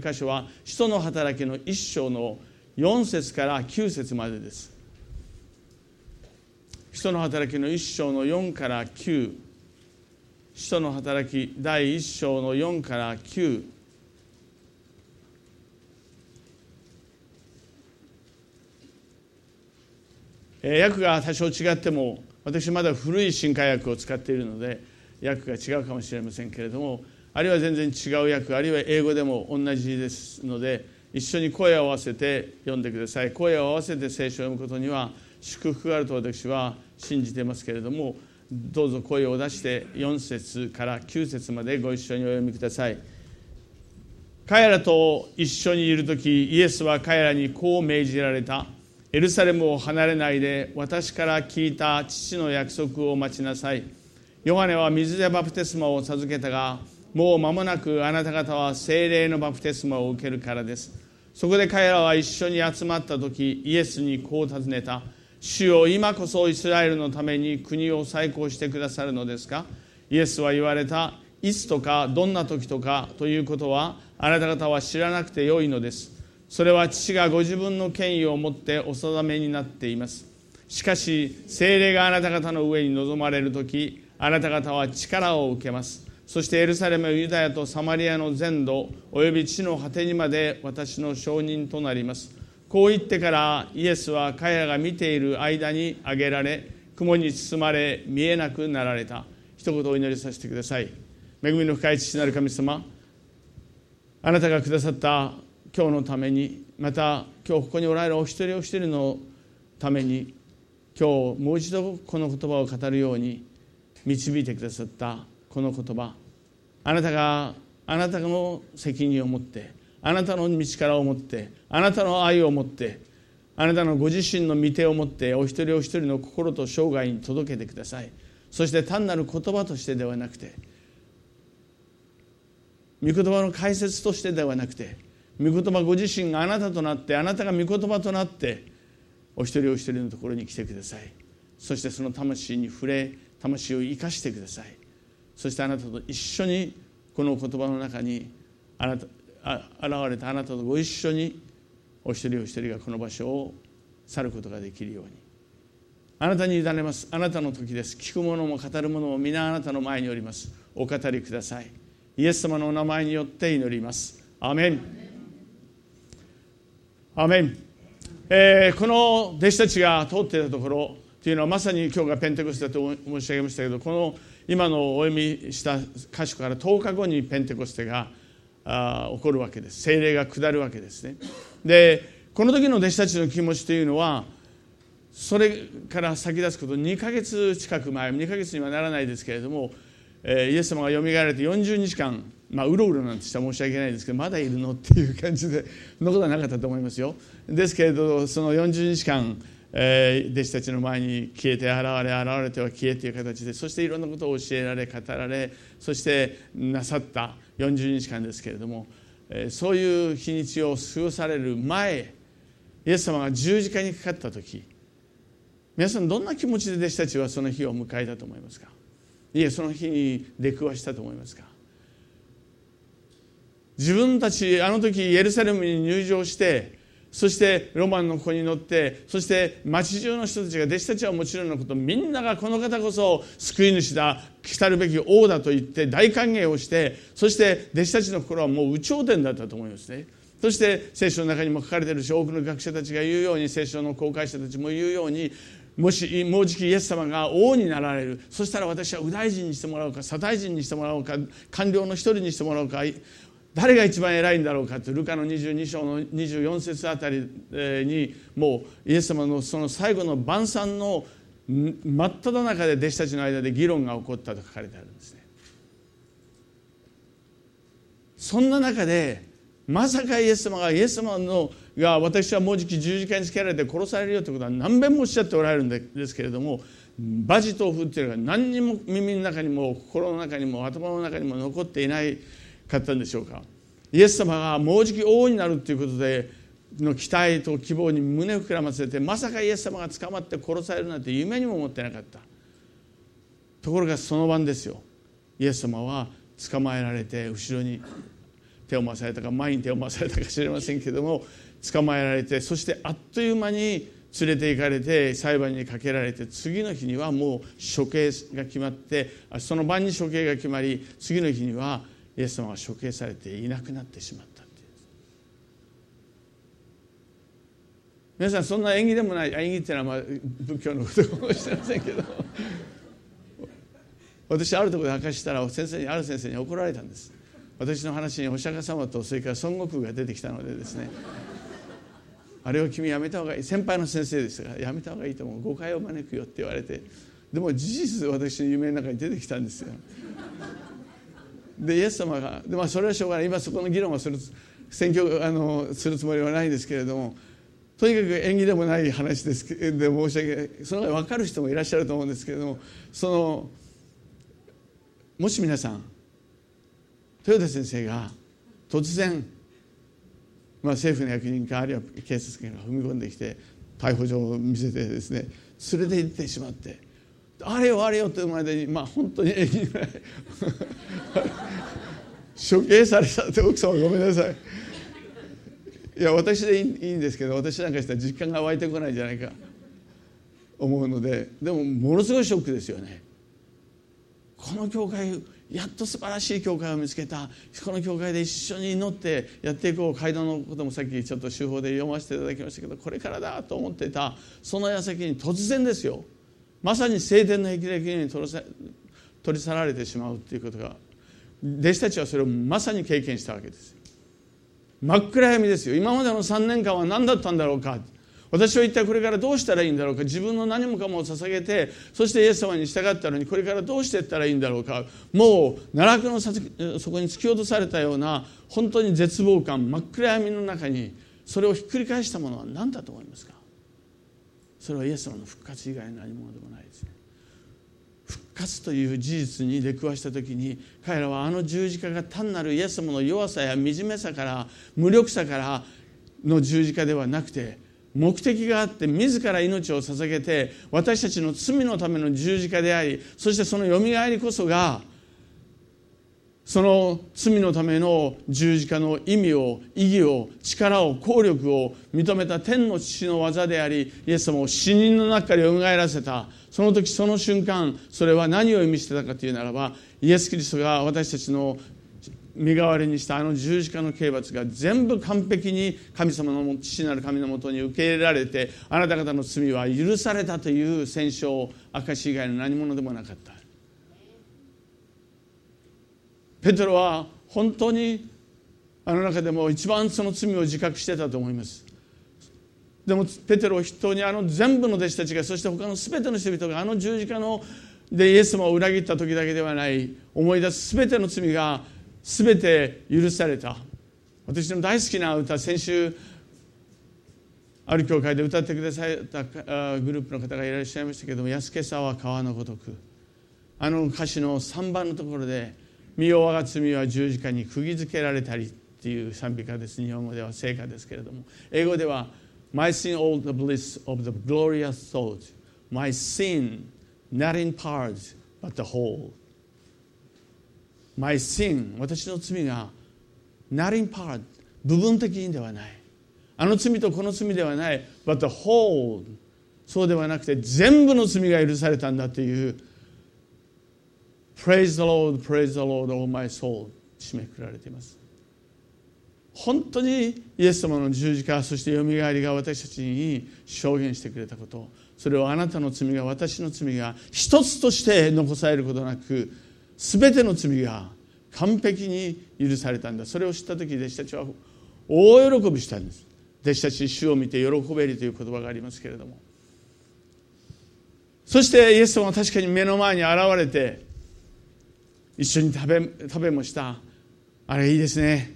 箇所は使徒の働きの一章の4節から9節までです。使徒の働きの一章の4から9使徒の働き第1章の4から9訳が多少違っても私まだ古い新化訳を使っているので訳が違うかもしれませんけれどもあるいは全然違う訳あるいは英語でも同じですので一緒に声を合わせて読んでください。声を合わせて聖書を読むことには祝福があると私は信じていますけれどもどうぞ声を出して4節から9節までご一緒にお読みください。彼らと一緒にいる時イエスは彼らにこう命じられた。エルサレムを離れないで私から聞いた父の約束を待ちなさい。ヨハネは水でバプテスマを授けたがもう間もなくあなた方は精霊のバプテスマを受けるからです。そこで彼らは一緒に集まった時イエスにこう尋ねた。主よ今こそイスラエルのために国を再興してくださるのですか？イエスは言われた。いつとかどんな時とかということはあなた方は知らなくてよいのです。それは父がご自分の権威を持ってお定めになっています。しかし精霊があなた方の上に臨まれる時あなた方は力を受けます。そしてエルサレムユダヤとサマリアの全土および地の果てにまで私の証人となります。こう言ってからイエスは彼らが見ている間に挙げられ雲に包まれ見えなくなられた。一言お祈りさせてください。恵みの深い父なる神様あなたがくださった今日のためにまた今日ここにおられるお一人お一人のために今日もう一度この言葉を語るように導いてくださったこの言葉。あなたがあなたの責任を持ってあなたの道からを持ってあなたの愛を持ってあなたのご自身の御手を持ってお一人お一人の心と生涯に届けてください。そして単なる言葉としてではなくて御言葉の解説としてではなくて御言葉ご自身があなたとなってあなたが御言葉となってお一人お一人のところに来てください。そしてその魂に触れ魂を生かしてください。そしてあなたと一緒にこの言葉の中にあなた現れたあなたとご一緒にお一人お一人がこの場所を去ることができるように。あなたに委ねます。あなたの時です。聞くものも語るものも皆あなたの前におります。お語りください。イエス様のお名前によって祈ります。アメン。アメン、えー、この弟子たちが通っていたところというのはまさに今日がペンテコステだと申し上げましたけどこの今のお読みした箇所から10日後にペンテコステが起こるわけです。精霊が下るわけですね。でこの時の弟子たちの気持ちというのはそれから先立つこと2ヶ月近く前2ヶ月にはならないですけれども、え、イエス様がよみがえられて40日間まあ、うろうろなんてしたら申し訳ないですけどまだいるの？っていう感じでそんなことはなかったと思いますよ。ですけれどその40日間、えー、弟子たちの前に消えて現れ現れては消えという形でそしていろんなことを教えられ語られそしてなさった40日間ですけれども、えー、そういう日にちを過ごされる前イエス様が十字架にかかった時皆さんどんな気持ちで弟子たちはその日を迎えたと思いますか？いえその日に出くわしたと思いますか？自分たちあの時エルサレムに入場してそしてロマンの子に乗ってそして町中の人たちが弟子たちはもちろんのことみんながこの方こそ救い主だ来たるべき王だと言って大歓迎をしてそして弟子たちの心はもう有頂天だったと思いますね。そして聖書の中にも書かれてるし多くの学者たちが言うように聖書の公開者たちも言うようにもしもうじきイエス様が王になられる。そしたら私は右大臣にしてもらおうか左大臣にしてもらおうか官僚の一人にしてもらおうか誰が一番偉いんだろうかとルカの22章の24節あたりにもうイエス様のその最後の晩餐の真っ只中で弟子たちの間で議論が起こったと書かれてあるんですね。そんな中でまさかイエス様がイエス様のが私はもうじき十字架につけられて殺されるよということは何べんもおっしゃっておられるんですけれどもバジ豆腐っていうのが何にも耳の中にも心の中にも頭の中にも残っていないかったんでしょうか。イエス様がもうじき王になるということでの期待と希望に胸を膨らませてまさかイエス様が捕まって殺されるなんて夢にも思ってなかった。ところがその晩ですよ。イエス様は捕まえられて後ろに手を回されたか前に手を回されたか知りませんけども捕まえられてそしてあっという間に連れて行かれて裁判にかけられて次の日にはもう処刑が決まってその晩に処刑が決まり次の日にはイエス様が処刑されていなくなってしまったって皆さんそんな縁起でもない縁起っていうのはまあ仏教のことかもしれませんけど。私あるところで明かしたら先生にある先生に怒られたんです。私の話にお釈迦様とそれから孫悟空が出てきたのでですね。あれを君やめた方がいい。先輩の先生でしたからやめた方がいいと思う。誤解を招くよって言われて。でも事実私の夢の中に出てきたんですよ。でイエス様がで、まあ、それはしょうがない。今そこの議論をする選挙あのするつもりはないですけれどもとにかく縁起でもない話ですで申し訳ないその方が分かる人もいらっしゃると思うんですけれどもそのもし皆さん豊田先生が突然、まあ、政府の役人かあるいは警察官が踏み込んできて逮捕状を見せてですね連れて行ってしまってあれよあれよというまでにまあ本当に縁起ない処刑されたって奥様ごめんなさい。いや私でいいんですけど私なんかしたら実感が湧いてこないじゃないか。思うので。でもものすごいショックですよね。この教会やっと素晴らしい教会を見つけた。この教会で一緒に祈ってやっていこう。街道のこともさっきちょっと手法で読ませていただきましたけどこれからだと思ってた。その矢先に突然ですよ。まさに聖典の霹靂に取り去られてしまうということが弟子たちはそれをまさに経験したわけです。真っ暗闇ですよ。今までの3年間は何だったんだろうか。私は一体これからどうしたらいいんだろうか。自分の何もかもを捧げてそしてイエス様に従ったのにこれからどうしていったらいいんだろうか。もう奈落の底に突き落とされたような本当に絶望感真っ暗闇の中にそれをひっくり返したものは何だと思いますか？それはイエス様の復活以外の何者でもないです。ね復活という事実に出くわした時に彼らはあの十字架が単なるイエス様の弱さや惨めさから無力さからの十字架ではなくて目的があって自ら命を捧げて私たちの罪のための十字架でありそしてそのよみがえりこそがその罪のための十字架の意味を意義を力を効力を認めた天の父の技でありイエス様を死人の中からよみがえらせた。その時その瞬間それは何を意味してたかというならばイエス・キリストが私たちの身代わりにしたあの十字架の刑罰が全部完璧に神様の父なる神のもとに受け入れられてあなた方の罪は許されたという戦勝証し以外の何者でもなかった。ペテロは本当にあの中でも一番その罪を自覚してたと思います。でもペテロを筆頭にあの全部の弟子たちがそして他の全ての人々があの十字架のでイエス様を裏切った時だけではない思い出す全ての罪が全て許された。私の大好きな歌先週ある教会で歌ってくださったグループの方がいらっしゃいましたけども「安けさは川のごとく」あの歌詞の3番のところで身を我が罪は十字架に釘付けられたりっていう賛美歌です。日本語では聖歌ですけれども。英語では My sin all the bliss of the glorious thought. My sin not in parts but the whole. My sin 私の罪が not in part 部分的にではない。あの罪とこの罪ではない but the whole そうではなくて全部の罪が許されたんだという Praise the Lord, praise the Lord, all my soul 締めくくられています。本当にイエス様の十字架そしてよみがえりが私たちに証言してくれたことそれをあなたの罪が私の罪が一つとして残されることなく全ての罪が完璧に許されたんだ。それを知った時弟子たちは大喜びしたんです。弟子たち主を見て喜べるという言葉がありますけれども。そしてイエス様は確かに目の前に現れて一緒に食べ食べもした。あれいいですね。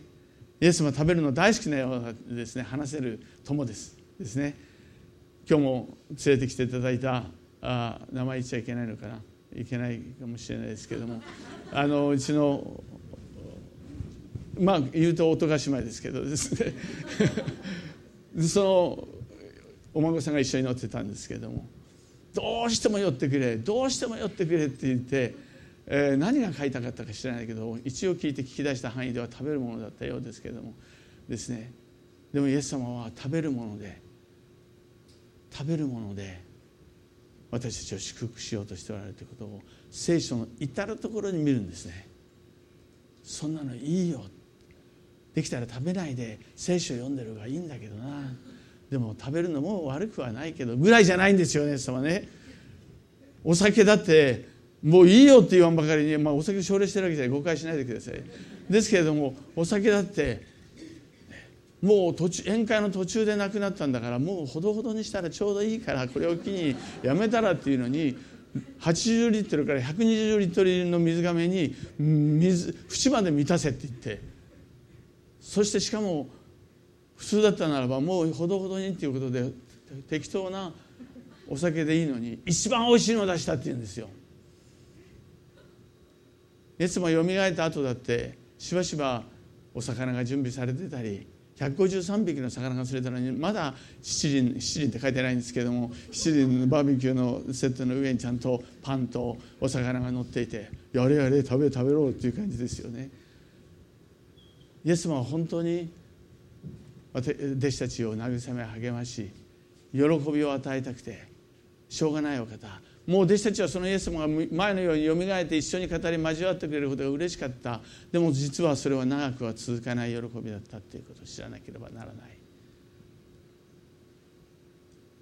イエス様食べるの大好きなようなですね。話せる友です。ですね。今日も連れてきていただいたあ名前言っちゃいけないのかな。いけないかもしれないですけども。あのうちのまあ言うと音が姉妹ですけどですね。そのお孫さんが一緒に乗ってたんですけども。どうしても寄ってくれどうしても寄ってくれって言ってえー、何が書いたかったか知らないけど一応聞いて聞き出した範囲では食べるものだったようですけれどもですね。でもイエス様は食べるもので食べるもので私たちを祝福しようとしておられるということを聖書の至る所に見るんですね。そんなのいいよ。できたら食べないで聖書を読んでる方がいいんだけどな。でも食べるのも悪くはないけどぐらいじゃないんですよね様ね。お酒だってもういいよって言わんばかりに、まあ、お酒奨励してるわけじゃ誤解しないでください。ですけれどもお酒だってもう途中宴会の途中で亡くなったんだからもうほどほどにしたらちょうどいいからこれを機にやめたらっていうのに80リットルから120リットルの水がめに水縁まで満たせって言って。そしてしかも普通だったならばもうほどほどにっていうことで適当なお酒でいいのに一番おいしいのを出したって言うんですよ。いつもよみがえった後だってしばしばお魚が準備されてたり153匹の魚が釣れたのにまだ七輪七輪って書いてないんですけども七輪のバーベキューのセットの上にちゃんとパンとお魚が乗っていてやれやれ食べ食べろっていう感じですよね。イエス様は本当に弟子たちを慰め励まし喜びを与えたくてしょうがないお方もう弟子たちはそのイエス様が前のようによみがえって一緒に語り交わってくれることが嬉しかった。でも実はそれは長くは続かない喜びだったということを知らなければならない。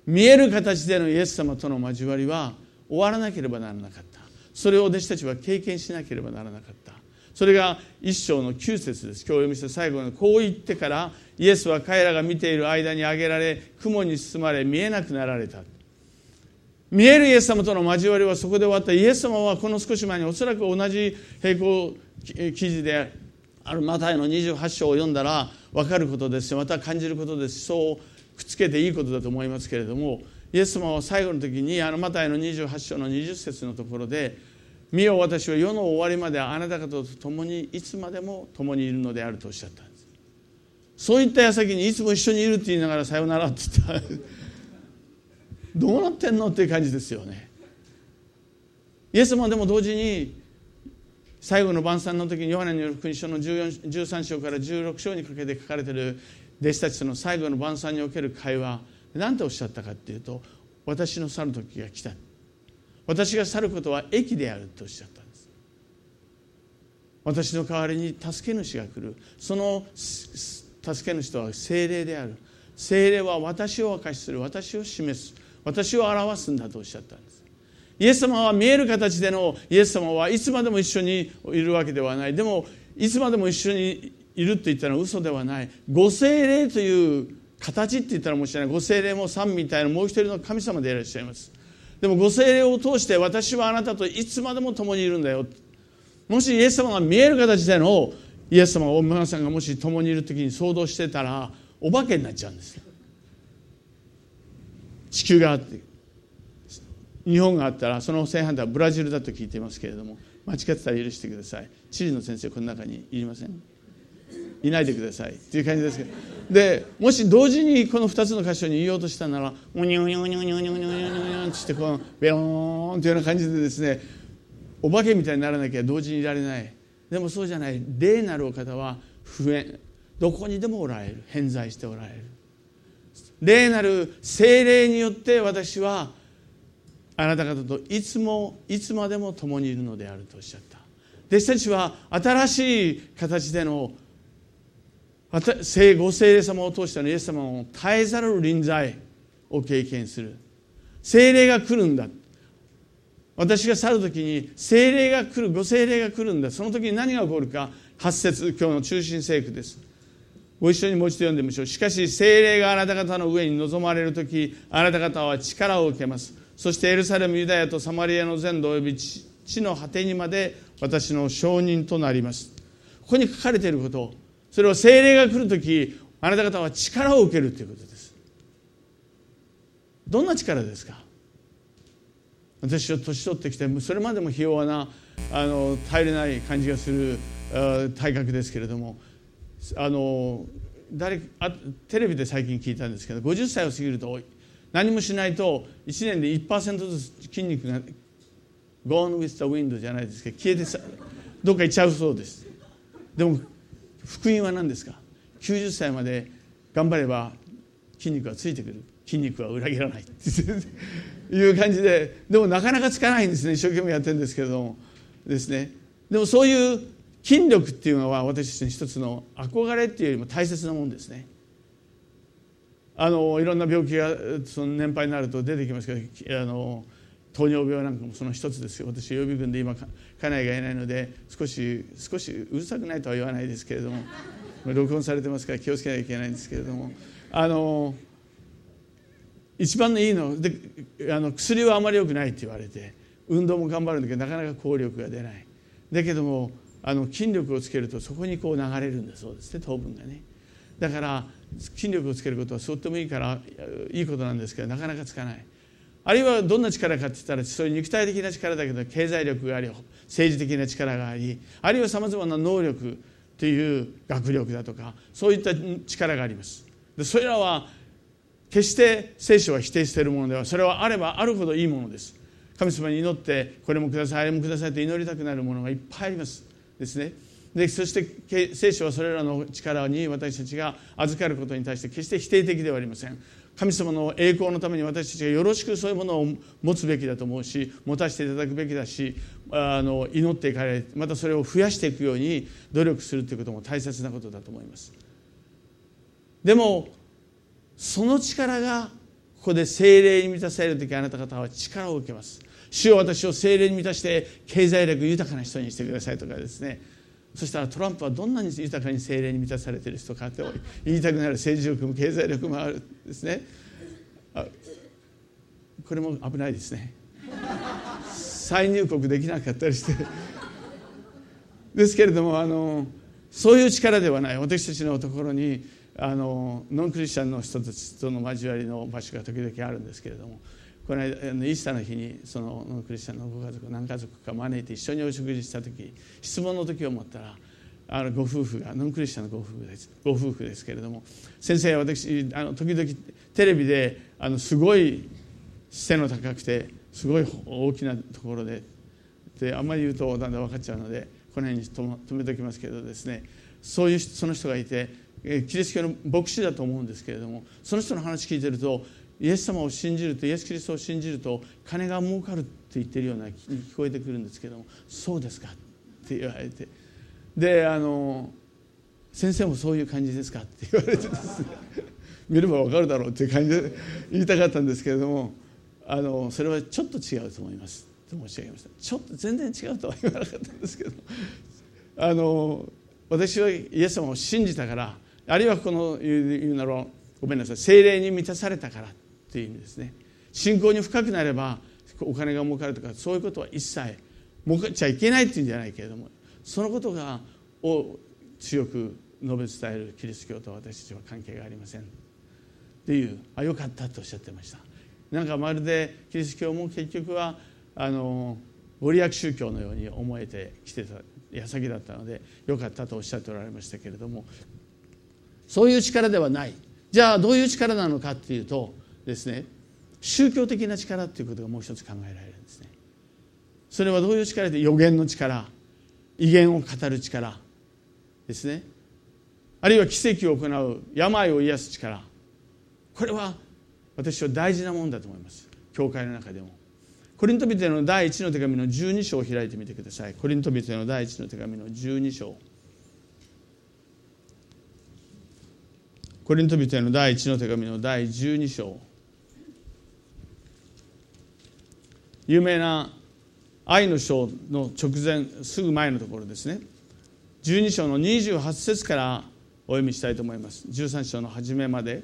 見える形でのイエス様との交わりは終わらなければならなかった。それを弟子たちは経験しなければならなかった。それが一章の9節です。今日読みした最後のこう言ってからイエスは彼らが見ている間に上げられ雲に包まれ見えなくなられた。見えるイエス様との交わりはそこで終わった。イエス様はこの少し前におそらく同じ並行記事であるマタイの28章を読んだら分かることですしまた感じることです。そうくっつけていいことだと思いますけれどもイエス様は最後の時にあのマタイの28章の20節のところで「見よ私は世の終わりまであなた方と共にいつまでも共にいるのである」とおっしゃったんです。そういった矢先にいつも一緒にいるって言いながら「さよなら」って言った。どうなってんのっていう感じですよね。イエスもでも同時に最後の晩餐の時にヨハネによる福音書の13章から16章にかけて書かれている弟子たちとの最後の晩餐における会話何ておっしゃったかっていうと私の去る時が来た。私が去ることは益であるとおっしゃったんです。私の代わりに助け主が来る。その助け主とは精霊である。精霊は私を明かしする。私を示す。私を表すんだとおっしゃったんです。イエス様は見える形でのイエス様はいつまでも一緒にいるわけではない。でもいつまでも一緒にいるって言ったら嘘ではない。ご精霊という形って言ったらもしれない。ご精霊も三みたいなもう一人の神様でいらっしゃいます。でもご精霊を通して私はあなたといつまでも共にいるんだよ。もしイエス様が見える形でのイエス様が皆さんがもし共にいる時に想像してたらお化けになっちゃうんです地球があって日本があったらその正反対はブラジルだと聞いていますけれども間違ってたら許してください。地理の先生この中にいりません。いないでくださいっていう感じですけど。でもし同時にこの2つの箇所に言おうとしたなら「おにょにょにょにょにょにょにょにょ」ってこのベローンというような感じでですねお化けみたいにならなきゃ同時にいられないでもそうじゃない霊なるお方は不縁どこにでもおられる偏在しておられる霊なる精霊によって私はあなた方といつもいつまでも共にいるのであるとおっしゃった。弟子たちは新しい形での聖ご聖霊様を通してのイエス様を絶えざる臨在を経験する。聖霊が来るんだ。私が去る時に聖霊が来るご聖霊が来るんだ。その時に何が起こるか8節今日の中心聖句です。ご一緒にもう一度読んでみましょう。しかし精霊があなた方の上に臨まれる時あなた方は力を受けます。そしてエルサレムユダヤとサマリアの全土及び地の果てにまで私の証人となります。ここに書かれていることそれは精霊が来る時あなた方は力を受けるということです。どんな力ですか？私は年取ってきてそれまでもひ弱なあの耐えれない感じがする体格ですけれどもあの誰あテレビで最近聞いたんですけど50歳を過ぎると何もしないと1年で1%ずつ筋肉が Gone with the wind じゃないですけど消えてさどっか行っちゃうそうです。でも福音は何ですか？90歳まで頑張れば筋肉がついてくる。筋肉は裏切らない。いう感じででもなかなかつかないんですね。一生懸命やってるんですけれども。ですね。でもそういう筋力っていうのは私たちに一つの憧れっていうよりも大切なもんですね。あのいろんな病気がその年配になると出てきますけどあの糖尿病なんかもその一つですよ。私予備軍で今家内がいないので少し少しうるさくないとは言わないですけれども 録音されてますから気をつけなきゃいけないんですけれども。あの一番のいいのであの薬はあまり良くないって言われて運動も頑張るんだけどなかなか効力が出ない。だけどもあの筋力をつけるとそこにこう流れるんだそうですね糖分がね。だから筋力をつけることはとってもいいからいいことなんですけどなかなかつかない。あるいはどんな力かって言ったらそういう肉体的な力だけど経済力があり政治的な力がありあるいはさまざまな能力という学力だとかそういった力があります。でそれらは決して聖書は否定しているものではそれはあればあるほどいいものです。神様に祈ってこれもくださいあれもくださいと祈りたくなるものがいっぱいあります。ですね。でそして聖書はそれらの力に私たちが預かることに対して決して否定的ではありません。神様の栄光のために私たちがよろしくそういうものを持つべきだと思うし持たせていただくべきだしあの祈っていかれまたそれを増やしていくように努力するということも大切なことだと思います。でもその力がここで精霊に満たされる時あなた方は力を受けます。主よ私を精霊に満たして経済力豊かな人にしてくださいとかですね。そしたらトランプはどんなに豊かに精霊に満たされている人かって言いたくなる政治力も経済力もあるですね。これも危ないですね。再入国できなかったりして。ですけれどもあのそういう力ではない。私たちのところにあのノンクリスチャンの人たちとの交わりの場所が時々あるんですけれども。この間イースターの日にそのクリスチャンのご家族何家族か招いて一緒にお食事した時質問の時を持ったらあのご夫婦がノンクリスチャンのご夫婦ですご夫婦ですけれども先生私あの時々テレビであのすごい背の高くてすごい大きなところでであんまり言うとだんだん分かっちゃうのでこの辺に止めておきますけどですねそういうその人がいてキリスト教の牧師だと思うんですけれどもその人の話聞いてるとイエス様を信じるとイエス・キリストを信じると金が儲かるって言ってるような聞こえてくるんですけどもそうですかって言われて。であの先生もそういう感じですかって言われてですね。見れば分かるだろうっていう感じで言いたかったんですけれどもあのそれはちょっと違うと思います。と申し上げました。ちょっと全然違うとは言わなかったんですけどあの私はイエス様を信じたからあるいはこの言うならごめんなさい。精霊に満たされたから。っていう意味ですね。信仰に深くなればお金が儲かるとかそういうことは一切儲かっちゃいけないっていうんじゃないけれどもそのことがを強く述べ伝えるキリスト教と私たちは関係がありません。っていうあよかったとおっしゃってました。なんかまるでキリスト教も結局はあのご利益宗教のように思えてきてた矢先だったのでよかったとおっしゃっておられましたけれどもそういう力ではない。じゃあどういう力なのかっていうとですね。宗教的な力っていうことがもう一つ考えられるんですね。それはどういう力で予言の力威厳を語る力ですね。あるいは奇跡を行う病を癒す力。これは私は大事なものだと思います。教会の中でも。コリントビテの第一の手紙の12章を開いてみてください。コリントビテの第一の手紙の12章。コリントビテの第一の手紙の第12章。有名な愛の章の直前すぐ前のところですね。12章の28節からお読みしたいと思います。13章の初めまで。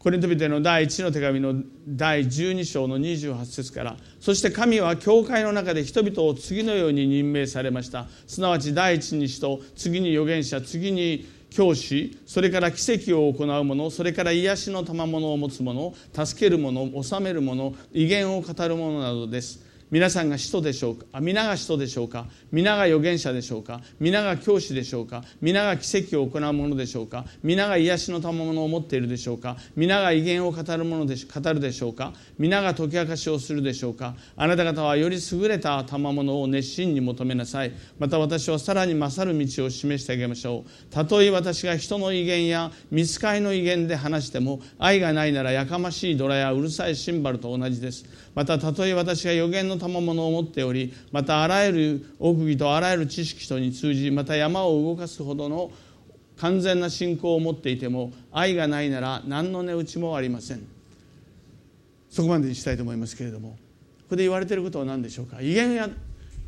コリントビテの第1の手紙の第12章の28節からそして神は教会の中で人々を次のように任命されました。すなわち第一に使徒次に預言者次に教師それから奇跡を行う者それから癒しの賜物を持つ者助ける者治める者威厳を語る者などです。皆さんが使徒でしょうか？皆が使徒でしょうか？皆が預言者でしょうか？皆が教師でしょうか？皆が奇跡を行う者でしょうか？皆が癒しの賜物を持っているでしょうか？皆が威厳を語るもので語るでしょうか？皆が解き明かしをするでしょうか？あなた方はより優れた賜物を熱心に求めなさい。また私はさらに勝る道を示してあげましょう。たとえ私が人の威厳や見つかりの威厳で話しても愛がないならやかましいドラやうるさいシンバルと同じです。またたとえ私が予言の賜物を持っておりまたあらゆる奥義とあらゆる知識とに通じまた山を動かすほどの完全な信仰を持っていても愛がないなら何の値打ちもありません。そこまでにしたいと思いますけれどもここで言われていることは何でしょうか？威厳や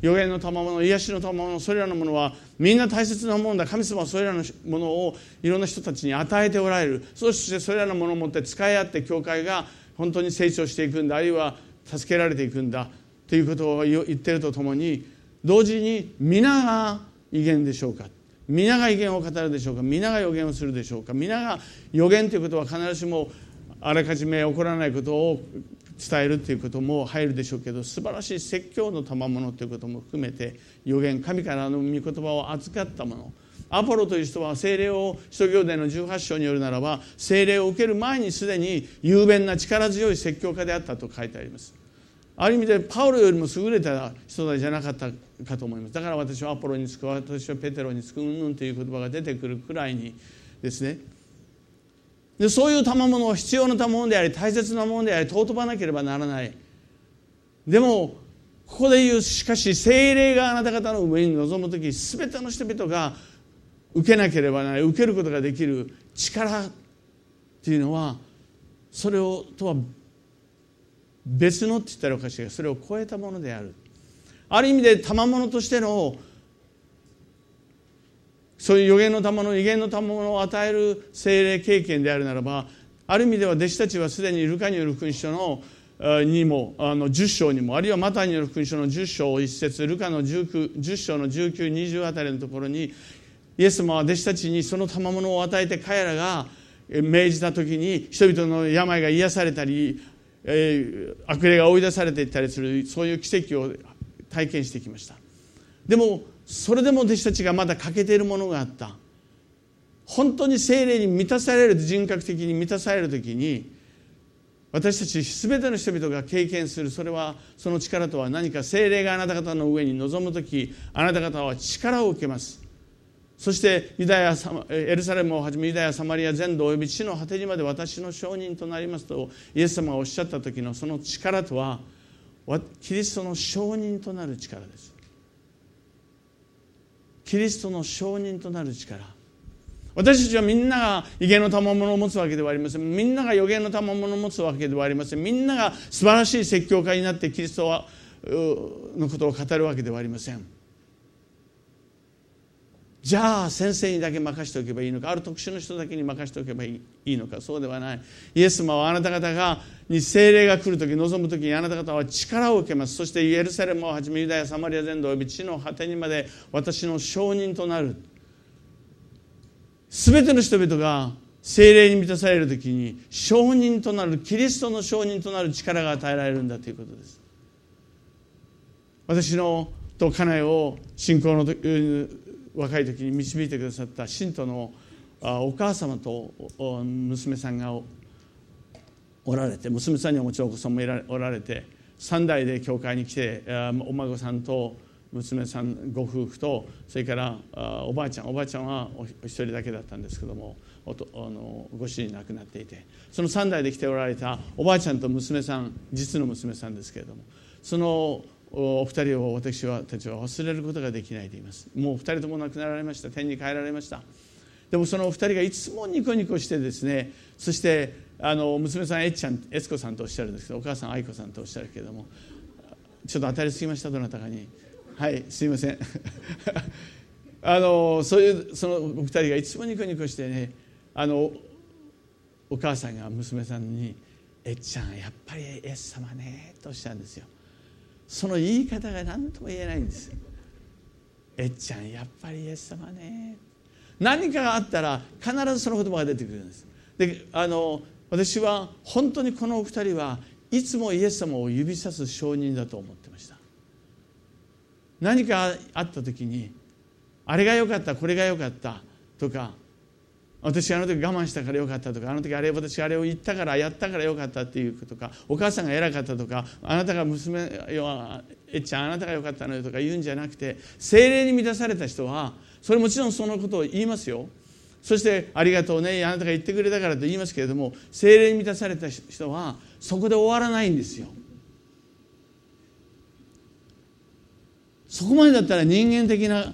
予言の賜物癒しの賜物それらのものはみんな大切なものだ。神様はそれらのものをいろんな人たちに与えておられる。そしてそれらのものを持って使い合って教会が本当に成長していくんだあるいは助けられていくんだ。ということを言ってるとともに同時に皆が威厳でしょうか。皆が威厳を語るでしょうか。皆が予言をするでしょうか。皆が予言ということは必ずしもあらかじめ起こらないことを伝えるということも入るでしょうけど素晴らしい説教の賜物ということも含めて予言神からの御言葉を預かったもの。アポロという人は精霊を使徒行伝の18章によるならば精霊を受ける前にすでに雄弁な力強い説教家であったと書いてあります。ある意味でパウロよりも優れた人たちじゃなかったかと思います。だから私はアポロにつく私はペテロにつくうんぬんという言葉が出てくるくらいにですね。でそういう賜物を必要な賜物であり大切なものであり尊ばなければならない。でもここで言うしかし精霊があなた方の上に臨む時全ての人々が受けなければならない受けることができる力っていうのはそれをとは別のって言ったらおかしいがそれを超えたものである。ある意味で賜物としてのそういう予言の賜物威厳の賜物を与える精霊経験であるならばある意味では弟子たちはすでにルカによる君書のにもあの10章にもあるいはマタイによる君書の10章1節ルカの 19, 10章の1920あたりのところにイエス様は弟子たちにその賜物を与えて彼らが命じた時に人々の病が癒されたり、えー、悪霊が追い出されていったりするそういう奇跡を体験してきました。でもそれでも弟子たちがまだ欠けているものがあった。本当に精霊に満たされる人格的に満たされる時に私たち全ての人々が経験するそれはその力とは何か。精霊があなた方の上に臨む時あなた方は力を受けます。そしてユダヤエルサレムをはじめユダヤサマリア全土および地の果てにまで私の証人となりますとイエス様がおっしゃった時のその力とはキリストの証人となる力です。キリストの証人となる力。私たちはみんなが威厳の賜物を持つわけではありません。みんなが予言の賜物を持つわけではありません。みんなが素晴らしい説教家になってキリストはのことを語るわけではありません。じゃあ先生にだけ任しておけばいいのかある特殊の人だけに任しておけばいいのかそうではない。イエス様はあなた方がに精霊が来る時望む時にあなた方は力を受けます。そしてエルサレムをはじめユダヤサマリア全土および地の果てにまで私の証人となる。全ての人々が精霊に満たされる時に証人となるキリストの証人となる力が与えられるんだということです。私のと家内を信仰の若い時に導いてくださった信徒のお母様と娘さんがおられて娘さんにはもちろんお子さんもおられて3代で教会に来てお孫さんと娘さんご夫婦とそれからおばあちゃんおばあちゃんはお一人だけだったんですけどもおとあのご主人亡くなっていてその3代で来ておられたおばあちゃんと娘さん実の娘さんですけれどもそのお二人を私はたちは忘れることができないと言います。もう二人とも亡くなられました。天に帰られました。でもそのお二人がいつもニコニコしてですね。そしてあの娘さんえっちゃん悦子さんとおっしゃるんですけどお母さん愛子さんとおっしゃるけれどもちょっと当たりすぎましたどなたかに。はいすいません。あのそういうそのお二人がいつもニコニコしてねあのお母さんが娘さんに「えっちゃんやっぱりイエス様ね」とおっしゃるんですよ。その言い方が何とも言えないんですえっちゃんやっぱりイエス様ね。何かがあったら必ずその言葉が出てくるんです。であの私は本当にこのお二人はいつもイエス様を指さす証人だと思ってました。何かあった時にあれが良かったこれが良かったとか私あの時我慢したからよかったとかあの時あれ私あれを言ったからやったからよかったっていうことかお母さんが偉かったとかあなたが娘よえっちゃんあなたがよかったのよとか言うんじゃなくて精霊に満たされた人はそれもちろんそのことを言いますよ。そしてありがとうねあなたが言ってくれたからと言いますけれども精霊に満たされた人はそこで終わらないんですよ。そこまでだったら人間的な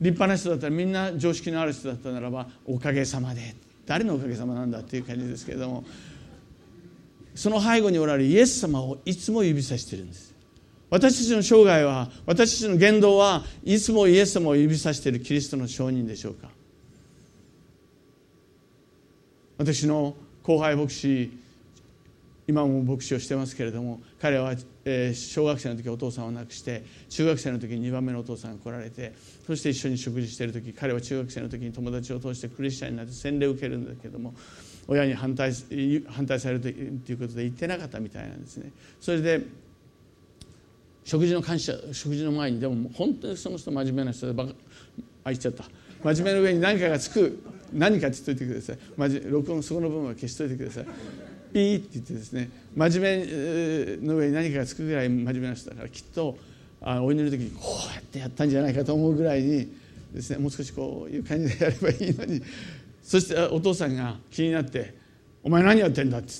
立派な人だったらみんな常識のある人だったならばおかげさまで。誰のおかげさまなんだっていう感じですけれどもその背後におられるイエス様をいつも指さしてるんです。私たちの生涯は私たちの言動はいつもイエス様を指さしているキリストの証人でしょうか。私の後輩牧師今も牧師をしてますけれども彼は、小学生の時お父さんを亡くして中学生の時に2番目のお父さんが来られてそして一緒に食事している時彼は中学生の時に友達を通してクリスチャンになって洗礼を受けるんだけども親に反対反対されるということで言ってなかったみたいなんですね。それで食事の感謝食事の前にでも本当にその人真面目な人でバカあ言っちゃった。真面目の上に何かがつく何かって言っといてください。録音そこの部分は消しといてください。ピーって言ってですね真面目の上に何かがつくぐらい真面目な人だからきっとあお祈りの時にこうやってやったんじゃないかと思うぐらいにですねもう少しこういう感じでやればいいのに。そしてお父さんが気になって「お前何やってんだ」って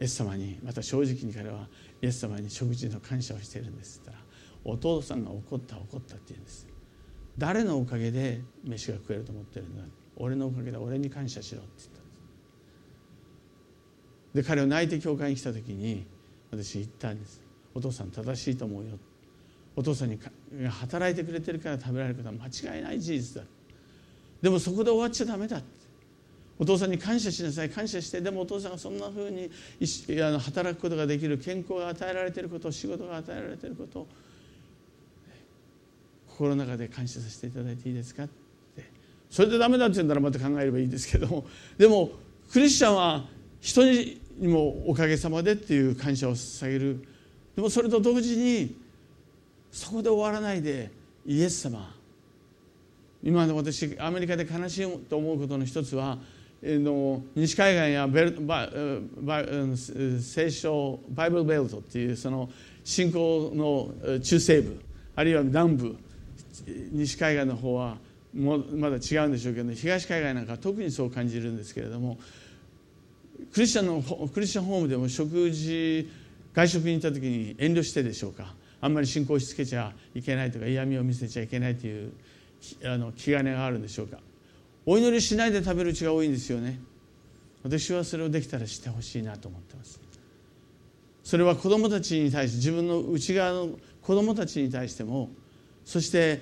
イエス様にまた正直に彼はイエス様に食事の感謝をしているんですって言ったらお父さんが怒った怒ったって言うんです誰のおかげで飯が食えると思ってるんだ？俺のおかげで俺に感謝しろって言った。で彼を泣いて教会に来た時に私言ったんです。お父さん正しいと思うよ。お父さんに働いてくれてるから食べられることは間違いない事実だ。でもそこで終わっちゃダメだお父さんに感謝しなさい。感謝してでもお父さんがそんなふうに働くことができる健康が与えられていること仕事が与えられていること心の中で感謝させていただいていいですかって。それでダメだって言うんならまた考えればいいですけども。でも クリスチャンは人にもおかげさまでっていう感謝を捧げる。でもそれと同時にそこで終わらないでイエス様。今の私アメリカで悲しいと思うことの一つはの西海岸やベルババ聖書バイブルベルトっていうその信仰の中西部あるいは南部西海岸の方はもまだ違うんでしょうけど東海岸なんか特にそう感じるんですけれどもクリスチャンのクリスチャンホームでも食事外食に行った時に遠慮してでしょうか。あんまり信仰しつけちゃいけないとか嫌味を見せちゃいけないというあの気兼ねがあるんでしょうか。お祈りしないで食べるうちが多いんですよね。私はそれをできたらしてほしいなと思ってます。それは子どもたちに対して自分の内側の子どもたちに対してもそして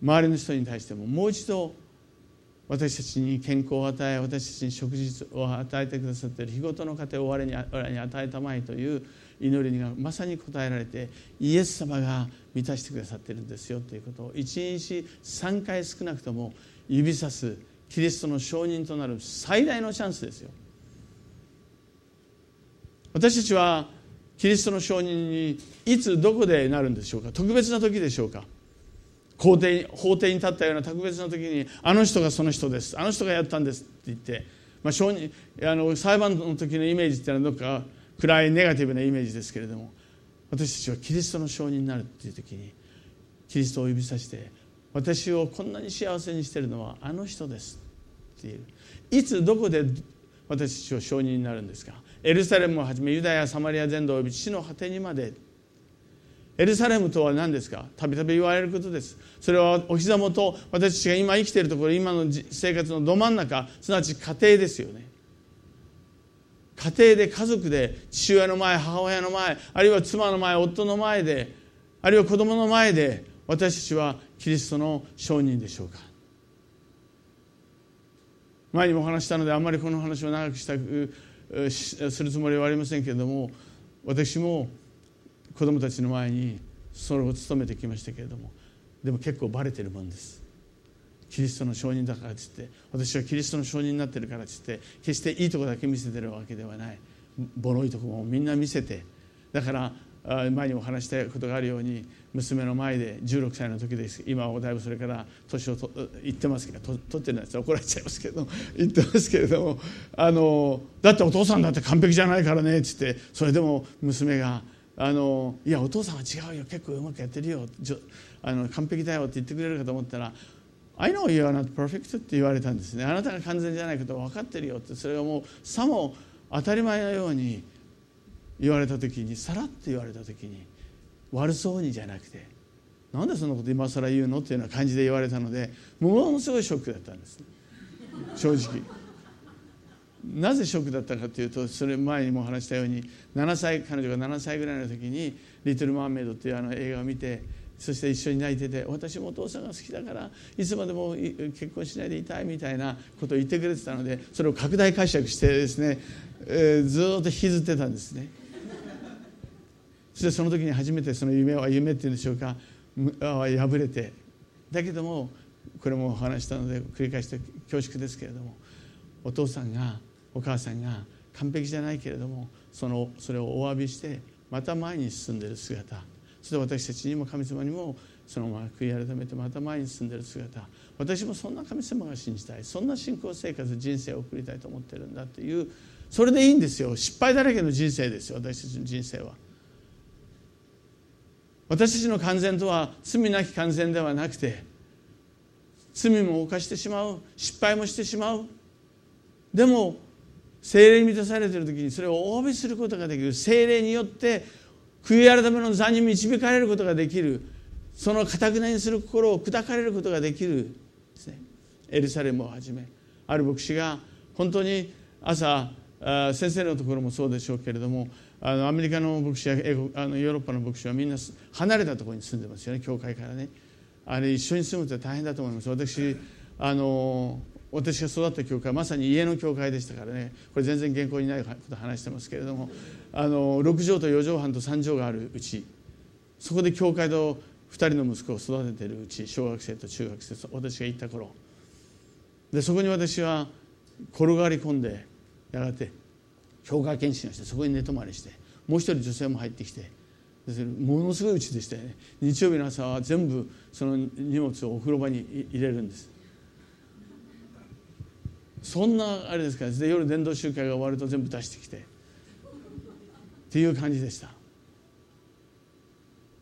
周りの人に対してももう一度私たちに健康を与え私たちに食事を与えてくださっている日ごとの糧を我に我に与えたまえという祈りがまさに応えられてイエス様が満たしてくださっているんですよということを1日3回少なくとも指さすキリストの証人となる最大のチャンスですよ。私たちはキリストの証人にいつどこでなるんでしょうか？特別な時でしょうか？法廷法廷に立ったような特別な時にあの人がその人ですあの人がやったんですって言って、まあ、証人あの裁判の時のイメージっていうのはどっか暗いネガティブなイメージですけれども私たちはキリストの証人になるっていう時にキリストを指さして私をこんなに幸せにしてるのはあの人ですっていう。いつどこで私たちを証人になるんですか。エルサレムをはじめユダヤサマリア全土および地の果てにまでエルサレムとは何ですか？たびたび言われることです。それはお膝元私たちが今生きているところ今の生活のど真ん中すなわち家庭ですよね。家庭で家族で父親の前母親の前あるいは妻の前夫の前であるいは子供の前で私たちはキリストの証人でしょうか。前にもお話したのであんまりこの話を長くしたくするつもりはありませんけれども私も子供たちの前にそれを務めてきましたけれどもでも結構バレてるもんです。キリストの証人だからっつって私はキリストの証人になってるからっつって決していいとこだけ見せてるわけではない。ボロいとこもみんな見せて。だから前にも話したことがあるように娘の前で16歳の時です。今はだいぶそれから年をと言ってますけど取ってないやつ怒られちゃいますけど 言ってますけれどもあのだってお父さんだって完璧じゃないからねっつってそれでも娘があのいやお父さんは違うよ結構うまくやってるよあの完璧だよって言ってくれるかと思ったら I know you are not perfect って言われたんですね。あなたが完全じゃないこと分かってるよってそれがもうさも当たり前のように言われた時にさらっと言われた時に悪そうにじゃなくてなんでそんなこと今更言うのっていうような感じで言われたのでものすごいショックだったんです。正直。なぜショックだったかというとそれ前にも話したように7歳彼女が7歳ぐらいの時に「リトル・マーメイド」っていうあの映画を見てそして一緒に泣いてて私もお父さんが好きだからいつまでも結婚しないでいたいみたいなことを言ってくれてたのでそれを拡大解釈してですね、えー、ずっと引きずってたんですね。そしてその時に初めてその夢は夢っていうんでしょうか破れて。だけどもこれもお話したので繰り返して恐縮ですけれどもお父さんがお母さんが完璧じゃないけれどもそのそれをお詫びしてまた前に進んでいる姿。そして私たちにも神様にもそのまま悔い改めてまた前に進んでいる姿。私もそんな神様が信じたい。そんな信仰生活人生を送りたいと思ってるんだっていうそれでいいんですよ。失敗だらけの人生ですよ。私たちの人生は。私たちの完全とは罪なき完全ではなくて罪も犯してしまう。失敗もしてしまう。でも精霊に満たされている時にそれをお詫びすることができる精霊によって悔い改めの座に導かれることができる。そのかたくなにする心を砕かれることができるですね。エルサレムをはじめある牧師が本当に朝先生のところもそうでしょうけれどもあのアメリカの牧師や英語あのヨーロッパの牧師はみんな離れたところに住んでますよね教会からね。あれ一緒に住むって大変だと思います。私あの私が育った教会まさに家の教会でしたからね。これ全然原稿にないこと話してますけれども。あの6畳と4畳半と3畳があるうちそこで教会と2人の息子を育ててるうち小学生と中学生私が行った頃。でそこに私は転がり込んでやがて教会検診をしてそこに寝泊まりしてもう一人女性も入ってきてものすごいうちでしたよね。日曜日の朝は全部その荷物をお風呂場に入れるんです。そんなあれですか。らで夜伝道集会が終わると全部出してきて。っていう感じでした。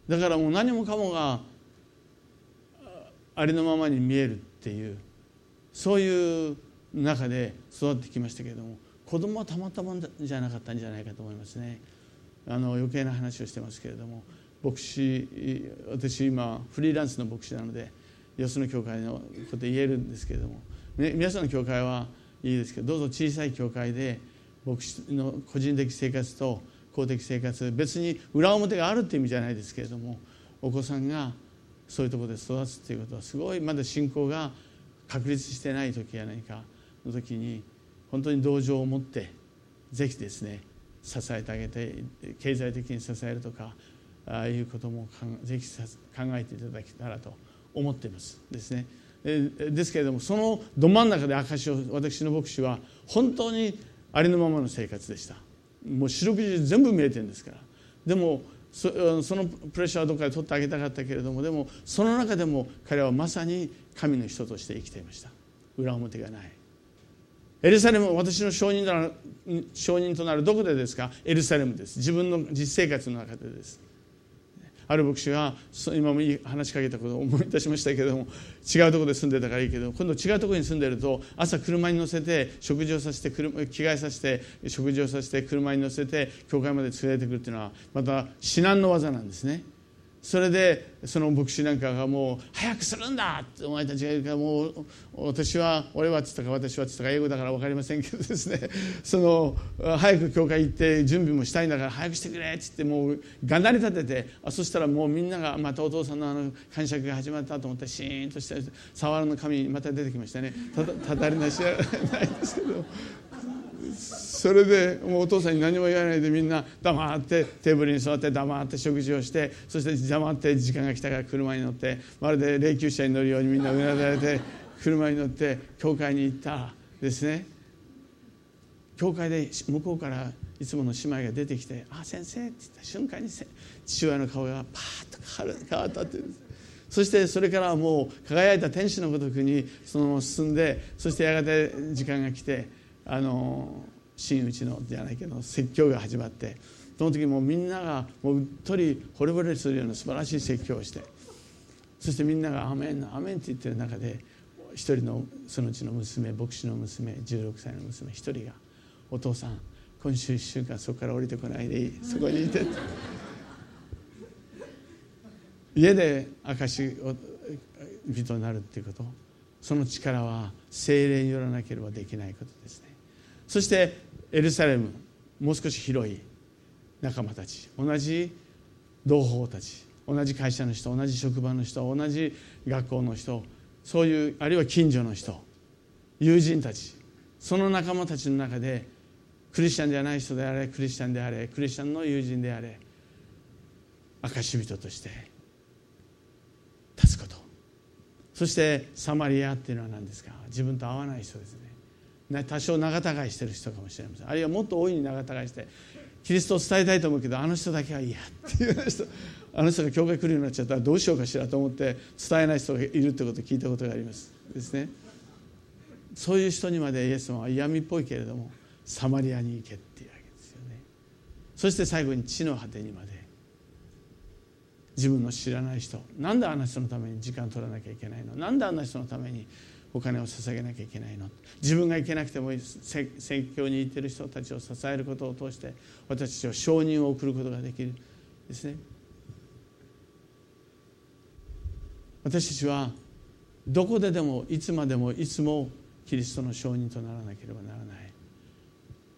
だからもう何もかもがありのままに見えるっていうそういう中で育ってきましたけれども子供はたまたまじゃなかったんじゃないかと思いますね。あの余計な話をしてますけれども牧師私今フリーランスの牧師なのでよその教会のこと言えるんですけれどもね皆さんの教会はいいですけどどうぞ小さい教会で牧師の個人的生活と公的生活別に裏表があるっていう意味じゃないですけれどもお子さんがそういうところで育つっていうことはすごいまだ信仰が確立してない時や何かの時に本当に同情を持ってぜひですね支えてあげて経済的に支えるとかああいうこともぜひ考えていただけたらと思っていますですね。ですけれどもそのど真ん中で証を私の牧師は本当にありのままの生活でした。もう四六時全部見えてるんですから。でもそのプレッシャーはどこかで取ってあげたかったけれどもでもその中でも彼はまさに神の人として生きていました。裏表がない。エルサレム私の証人となる証人となるどこでですか？エルサレムです。自分の実生活の中でです。ある牧師が今もいい話しかけたことを思い出しましたけども違うところで住んでたからいいけど今度違うところに住んでると朝車に乗せて食事をさせて着替えさせて食事をさせて車に乗せて教会まで連れてくるっていうのはまた至難の技なんですね。それでその牧師なんかがもう「早くするんだ!」ってお前たちが言うからもう私は俺はっつったか私はっつったか英語だから分かりませんけどですね その早く教会行って準備もしたいんだから早くしてくれっつってもうがなり立ててあそしたらもうみんながまたお父さんのあの感触が始まったと思ってシーンとして触るの神また出てきましたねたたたりなしはないですけどそれでもうお父さんに何も言わないでみんな黙ってテーブルに座って黙って食事をしてそして黙って時間が来たから車に乗ってまるで霊柩車に乗るようにみんなうなだれて車に乗って教会に行ったですね。教会で向こうからいつもの姉妹が出てきて「あ先生」って言った。瞬間に父親の顔がパーッと変わったっていうんです。そしてそれからもう輝いた天使のごとくにそのまま進んでそしてやがて時間が来てあの真打ちのじゃないけど説教が始まってその時もうみんながもううっとり惚れ惚れするような素晴らしい説教をしてそしてみんなが「アメンアメン」って言ってる中で一人のそのうちの娘牧師の娘16歳の娘一人が「お父さん今週1週間そこから降りてこないでいいそこにいて」家で証人になるっていうこと。その力は精霊によらなければできないことですね。そしてエルサレムもう少し広い仲間たち同じ同胞たち同じ会社の人同じ職場の人同じ学校の人そういうあるいは近所の人友人たちその仲間たちの中でクリスチャンではない人であれクリスチャンであれクリスチャンの友人であれ証し人として立つこと。そしてサマリアっていうのは何ですか？自分と合わない人ですね。多少仲違いしてる人かもしれません。あるいはもっと大いに仲違いしてキリストを伝えたいと思うけどあの人だけは嫌っていう人 あの人が教会来るようになっちゃったらどうしようかしらと思って伝えない人がいるってことを聞いたことがあります。ですね。そういう人にまでイエス様は嫌味っぽいけれどもサマリアに行けっていうわけですよね。そして最後に地の果てにまで自分の知らない人なんであの人のために時間取らなきゃいけないの？なんであの人のためにお金を捧げなきゃいけないの。自分が行けなくてもいい。宣教に行っている人たちを支えることを通して私たちは承認を送ることができる。ですね。私たちはどこででもいつまでもいつもキリストの証人とならなければならない。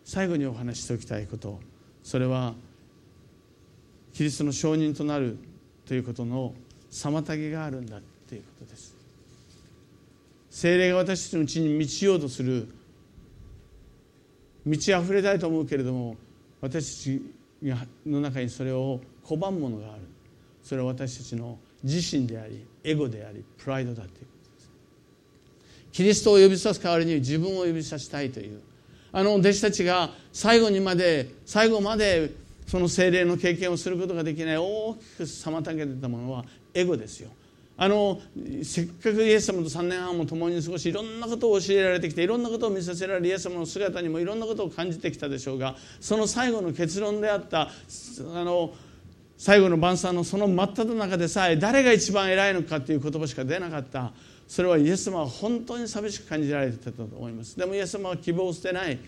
最後にお話ししておきたいこと。それはキリストの証人となるということの妨げがあるんだということです。精霊が私たちのうちに満ちようとする満ち溢れたいと思うけれども私たちの中にそれを拒むものがある。それは私たちの自身でありエゴでありプライドだということです。キリストを呼びさす代わりに自分を呼びさせたいという。あの弟子たちが最後にまで最後までその精霊の経験をすることができない大きく妨げてたものはエゴですよ。あのせっかくイエス様と3年半も共に過ごしいろんなことを教えられてきていろんなことを見させられるイエス様の姿にもいろんなことを感じてきたでしょうがその最後の結論であったあの最後の晩餐のその真っ只中でさえ誰が一番偉いのかという言葉しか出なかった。それはイエス様は本当に寂しく感じられてたと思います。でもイエス様は希望を捨てない。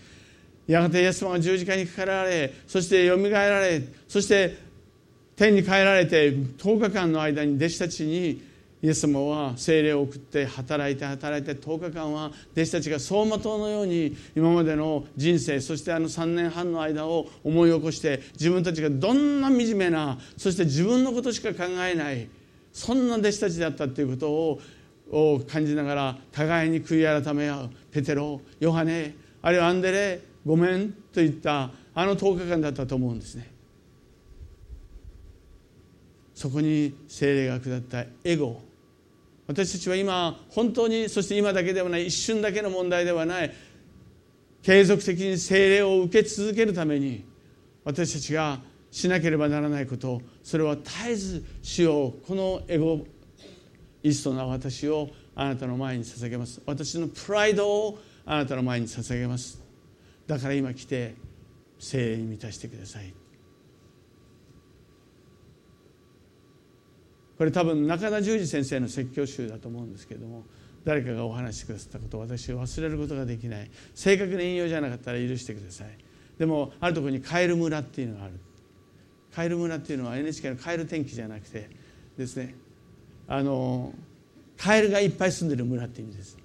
やがてイエス様が十字架にかかられそしてよみがえられそして天に帰られて10日間の間に弟子たちにイエス様は精霊を送って働いて働いて10日間は弟子たちが走馬灯のように今までの人生そしてあの3年半の間を思い起こして自分たちがどんな惨めなそして自分のことしか考えないそんな弟子たちだったということをを感じながら互いに悔い改め合うペテロヨハネあるいはアンデレごめんといったあの10日間だったと思うんですね。そこに精霊が下ったエゴ。私たちは今本当にそして今だけではない一瞬だけの問題ではない継続的に精霊を受け続けるために私たちがしなければならないことそれは絶えず主をこのエゴイストな私をあなたの前に捧げます。私のプライドをあなたの前に捧げます。だから今来て精霊に満たしてください。これ多分中田十二先生の説教集だと思うんですけれども誰かがお話しくださったことを私は忘れることができない。正確な引用じゃなかったら許してください。でもあるところにカエル村っていうのがある。カエル村っていうのは NHK のカエル天気じゃなくてですねあのカエルがいっぱい住んでる村っていう意味です。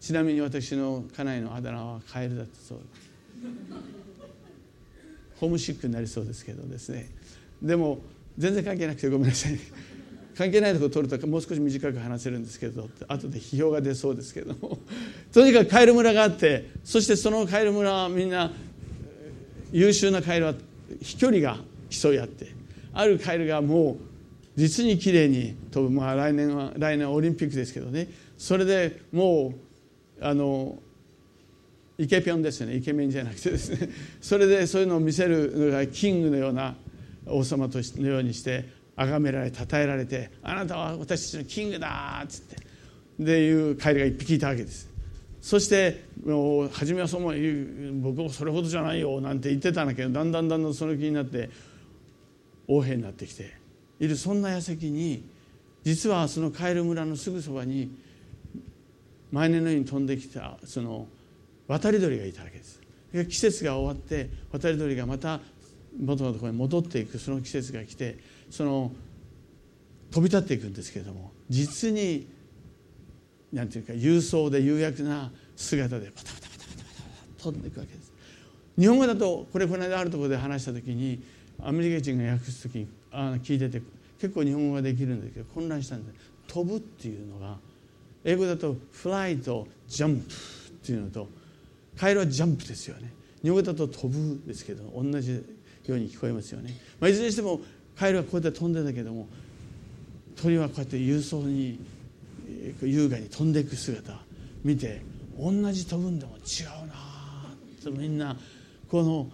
ちなみに私の家内のあだ名はカエルだったそう。ですホームシックになりそうですけどですね。でも全然関係なくてごめんなさい。関係ないところ取るともう少し短く話せるんですけど後で批評が出そうですけども。とにかくカエル村があってそしてそのカエル村はみんな優秀なカエルは飛距離が競い合ってあるカエルがもう実にきれいに飛ぶ、まあ、来年は来年はオリンピックですけどね。それでもうあのイケピョンですよね。イケメンじゃなくてですね。それでそういうのを見せるのがキングのような王様とのようにして崇められ称えられて「あなたは私たちのキングだ」っつってでいうカエルが一匹いたわけです。そしてもう初めはそうも僕もそれほどじゃないよなんて言ってたんだけどだんだんだんだんその気になって王兵になってきているそんな矢先に実はそのカエル村のすぐそばに毎年のように飛んできたその渡り鳥がいたわけです。季節が終わって渡り鳥がまた元のところに戻っていくその季節が来てその飛び立っていくんですけれども実になんていうか勇壮で有薬な姿でパタパタパタパタパタ飛んでいくわけです。日本語だとこれこの間あるところで話した時にアメリカ人が訳す時にあ聞いてて結構日本語ができるんだけど混乱したんで飛ぶっていうのが英語だとフライとジャンプっていうのとカエルはジャンプですよね。日本語だと飛ぶですけど同じように聞こえますよね、まあ、いずれにしてもカエルはこうやって飛んでたけども鳥はこうやって勇壮に優雅に飛んでいく姿見て同じ飛ぶんでも違うなとみんなこの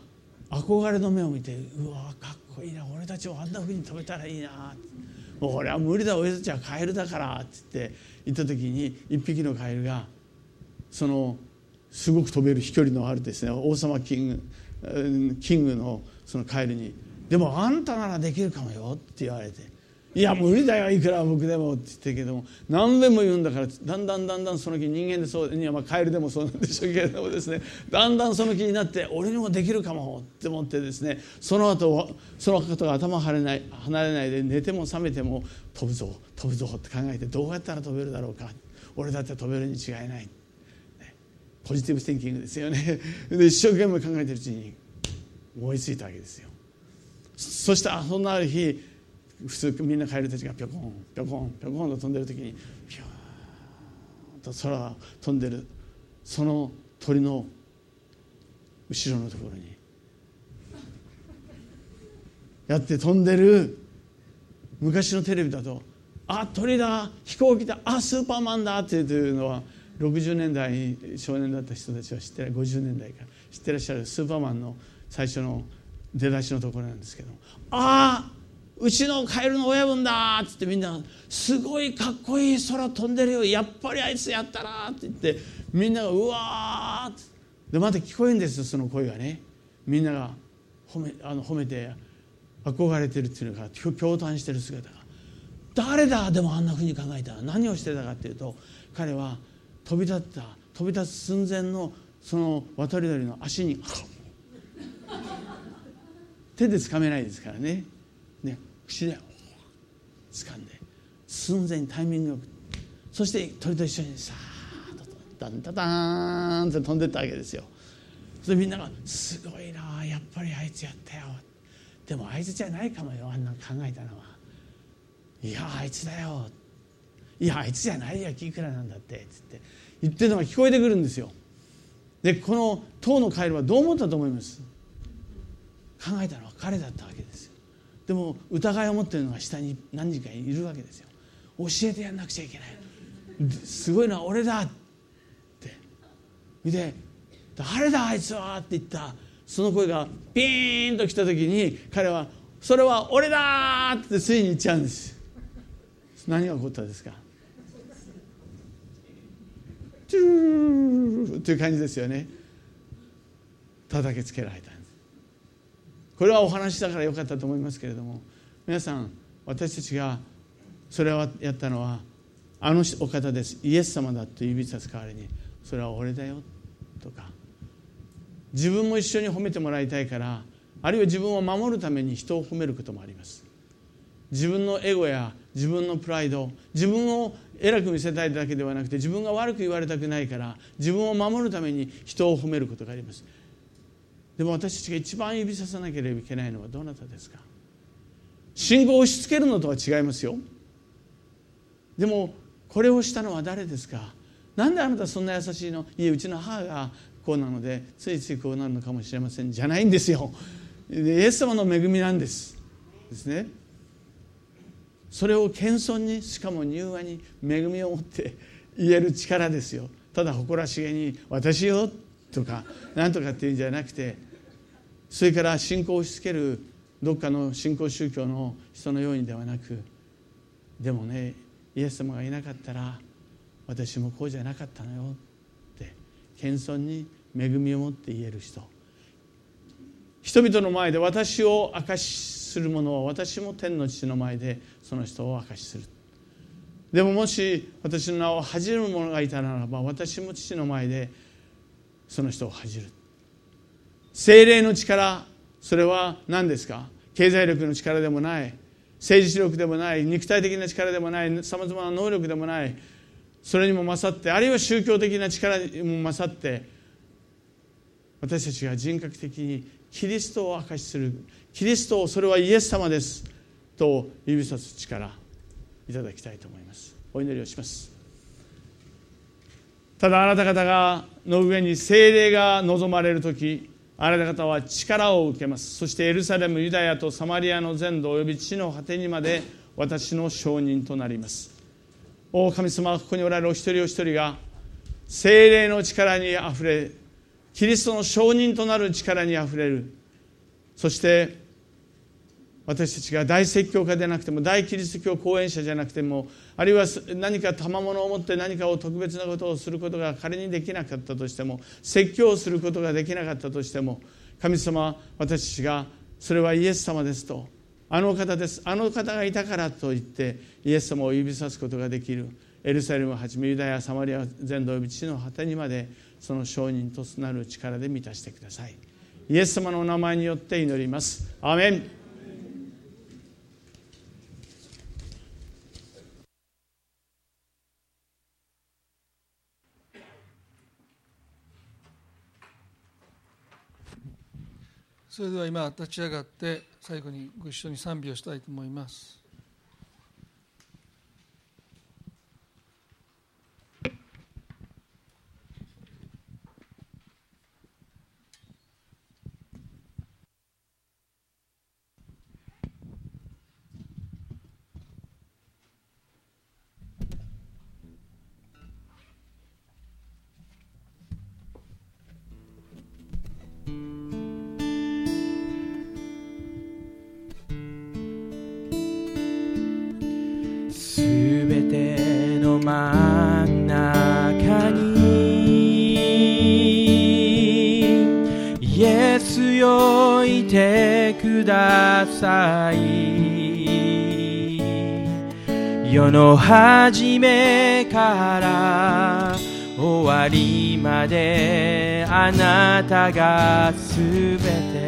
憧れの目を見てうわかっこいいな俺たちもあんなふうに飛べたらいいな俺は無理だ俺たちはカエルだからって言った時に一匹のカエルがそのすごく飛べる飛距離のあるですね王様キングキングのそのカエルに「でもあんたならできるかもよ」って言われていや無理だよいくら僕でもって言ってるけども何べんも言うんだからだんだんだんだんその気人間でそういやまあカエルでもそうなんでしょうけれどもですねだんだんその気になって俺にもできるかもって思ってですねその後その方が頭離れない離れないで寝ても覚めても飛ぶぞ飛ぶぞって考えてどうやったら飛べるだろうか俺だって飛べるに違いない、ポジティブシンキングですよね。で一生懸命考えてるうちに思いついたわけですよ。そしてそんなある日普通みんなカエルたちがぴょこんぴょこんぴょこんと飛んでる時にピューンと空が飛んでるその鳥の後ろのところにやって飛んでる昔のテレビだと「あ鳥だ飛行機だあスーパーマンだ」っていうのは60年代に少年だった人たちは知ってら50年代から知ってらっしゃるスーパーマンの最初の出だしのところなんですけど「ああうちのカエルの親分だっつってみんなすごいかっこいい空飛んでるよ。やっぱりあいつやったなって言ってみんながうわって。でまた聞こえるんですよその声がね。みんなが褒めあの褒めて憧れてるっていうのが驚嘆してる姿が。誰だでもあんなふうに考えたら何をしてたかっていうと彼は飛び立った飛び立つ寸前のその渡り鳥の足に 手でつかめないですからね。ね口で掴んで寸前にタイミングよくそして鳥と一緒にさーっとダンダダンって飛んでったわけですよ。それみんなが「すごいなやっぱりあいつやったよ」でもあいつじゃないかもよあんな考えたのは。いやあいつだよ。いやあいつじゃないよいくらなんだってつって。言ってるのが聞こえてくるんですよ。でこの塔のカエルはどう思ったと思います？考えたのは彼だったわけですよ。でも疑いを持ってるのが下に何人かいるわけですよ。教えてやんなくちゃいけない。すごいのは俺だって。見て誰だあいつはって言ったその声がピーンと来た時に彼はそれは俺だってついに言っちゃうんです何が起こったんですか。チューっていう感じですよね。叩きつけられた。これはお話だからよかったと思いますけれども皆さん私たちがそれをやったのはあのお方です。イエス様だと指さす代わりにそれは俺だよとか。自分も一緒に褒めてもらいたいからあるいは自分を守るために人を褒めることもあります。自分のエゴや自分のプライド自分を偉く見せたいだけではなくて自分が悪く言われたくないから自分を守るために人を褒めることがあります。でも私たちが一番指ささなければいけないのはどなたですか？信仰を押し付けるのとは違いますよ。でもこれをしたのは誰ですか？なんであなたそんな優しいの？いえうちの母がこうなのでついついこうなるのかもしれませんじゃないんですよ。イエス様の恵みなんです。ですね。それを謙遜にしかも柔和に恵みを持って言える力ですよ。ただ誇らしげに「私よ」とかなんとかっていうんじゃなくてそれから信仰を押し付けるどっかの信仰宗教の人のようにではなくでもねイエス様がいなかったら私もこうじゃなかったのよって謙遜に恵みを持って言える人。人々の前で私を証しする者は私も天の父の前でその人を証しする。でももし私の名を恥じる者がいたならば私も父の前でその人を恥じる。精霊の力それは何ですか？経済力の力でもない政治力でもない肉体的な力でもないさまざまな能力でもないそれにも勝ってあるいは宗教的な力にも勝って私たちが人格的にキリストを証しするキリストをそれはイエス様ですと指さす力いただきたいと思います。お祈りをします。ただあなた方がの上に精霊が望まれる時あなた方は力を受けます。そしてエルサレムユダヤとサマリアの全土および地の果てにまで私の証人となります。お神様はここにおられるお一人お一人が精霊の力にあふれキリストの証人となる力にあふれる。そして私たちが大説教家でなくても大キリスト教講演者じゃなくてもあるいは何か賜物を持って何かを特別なことをすることが仮にできなかったとしても説教をすることができなかったとしても神様私たちがそれはイエス様ですとあの方です。あの方がいたからと言ってイエス様を指さすことができる。エルサレムをはじめユダヤサマリア全土及び地の果てにまでその証人となる力で満たしてください。イエス様のお名前によって祈ります。アメン。それでは今立ち上がって最後にご一緒に賛美をしたいと思います。さい世の初めから終わりまであなたがすべて。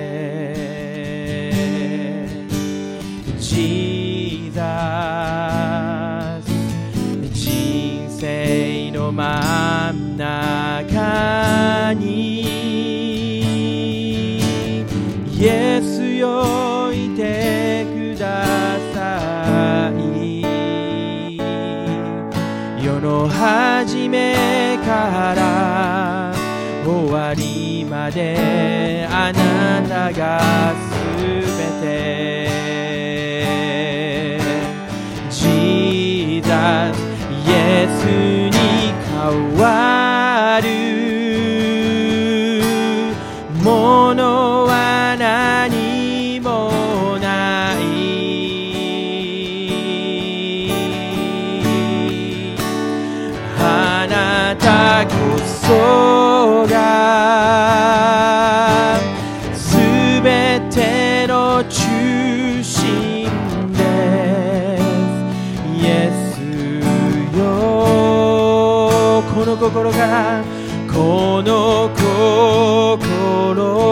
ジーザス人生の真ん中に。イエスよ始めから終わりまであなたがすべて。ジーザスイエスに変わる。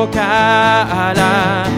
から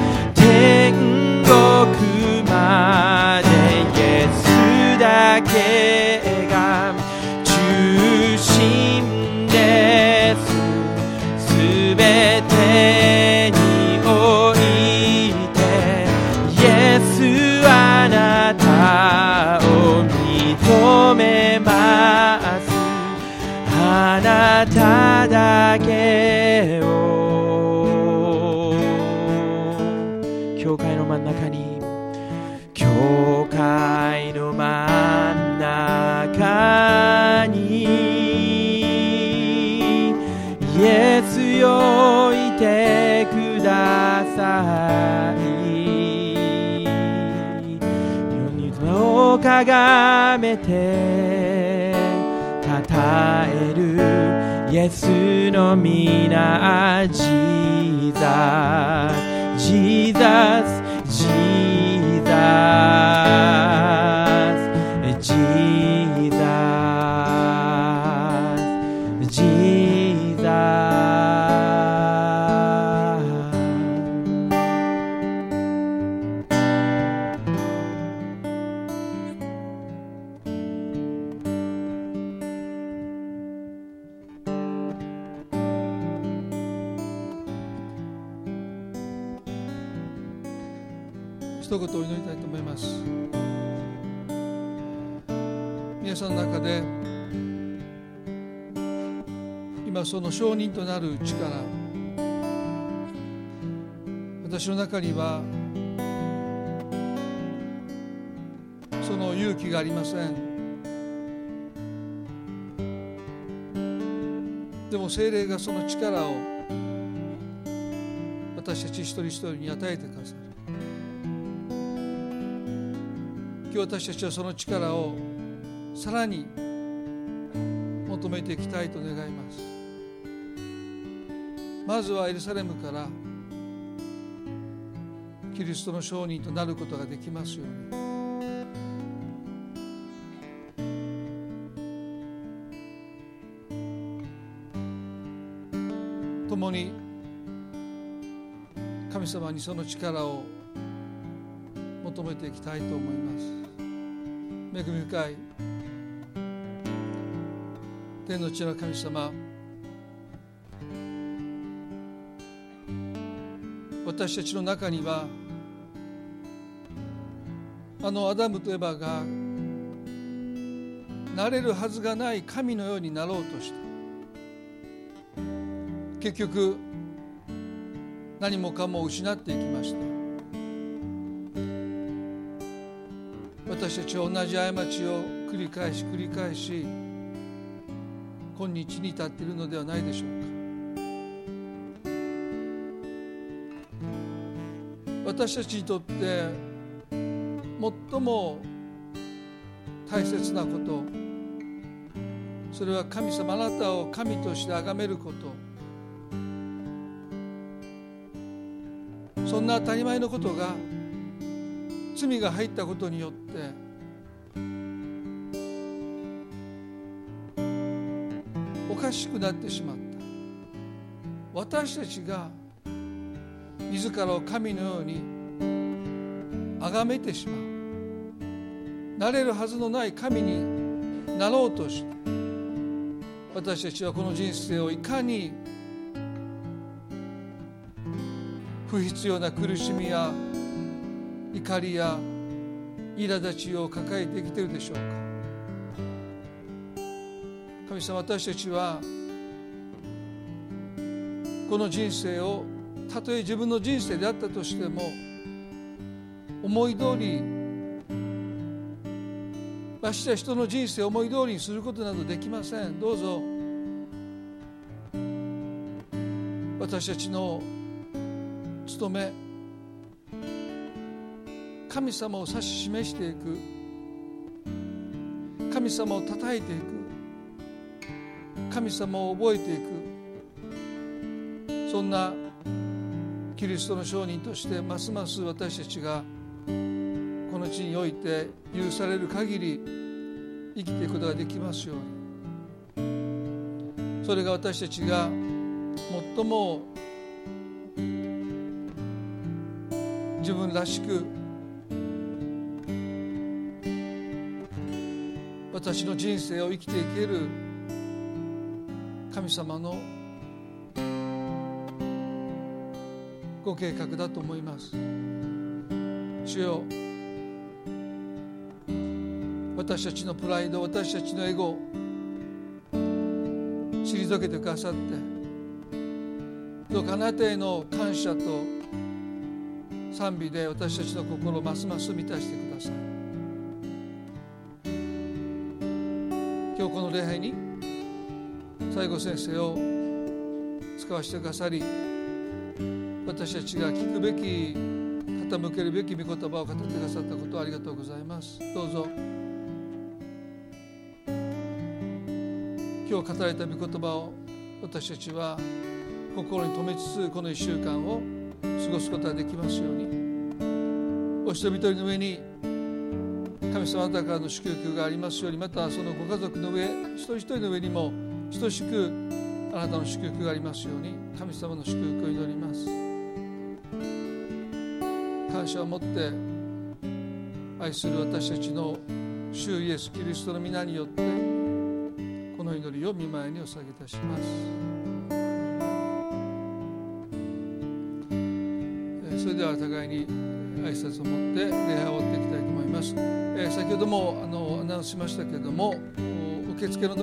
めてたたえるイエスの皆ジーザージーザースジーザー一言お祈りたいと思います。皆さんの中で今その証人となる力私の中にはその勇気がありません。でも精霊がその力を私たち一人一人に与えてくださる日私たちはその力をさらに求めていきたいと願います。まずはエルサレムからキリストの証人となることができますように。共に神様にその力を求めていきたいと思います。恵み深い。天の地の神様。私たちの中にはあのアダムとエバがなれるはずがない神のようになろうとした。結局何もかも失っていきました。私たちは同じ過ちを繰り返し繰り返し今日に至っているのではないでしょうか。私たちにとって最も大切なことそれは神様あなたを神として崇めること。そんな当たり前のことが罪が入ったことによっておかしくなってしまった。私たちが自らを神のように崇めてしまう。なれるはずのない神になろうとして私たちはこの人生をいかに不必要な苦しみや怒りや苛立ちを抱えてきてるでしょうか。神様私たちはこの人生をたとえ自分の人生であったとしても思い通りまして人の人生を思い通りにすることなどできません。どうぞ私たちの務め神様を指し示していく。神様をたたえていく。神様を覚えていく。そんなキリストの証人としてますます私たちがこの地において許される限り生きていくことができますように。それが私たちが最も自分らしく私の人生を生きていける神様のご計画だと思います。主よ私たちのプライド私たちのエゴを退けてくださってどうかあなたへの感謝と賛美で私たちの心をますます満たしてください。礼拝に西郷先生を使わせてくださり私たちが聞くべき傾けるべき御言葉を語ってくださったことをありがとうございます。どうぞ。今日語られた御言葉を私たちは心に留めつつこの1週間を過ごすことができますように。お一人一人の上に神様方からの祝福がありますようにまたそのご家族の上一人一人の上にも等しくあなたの祝福がありますように神様の祝福を祈ります。感謝を持って愛する私たちの主イエス・キリストの皆によってこの祈りを見舞いにお下げいたします。それでは互いに挨拶を持って礼拝を終わっていきたいと思います、え先ほどもあのアナウンスしましたけれども受付の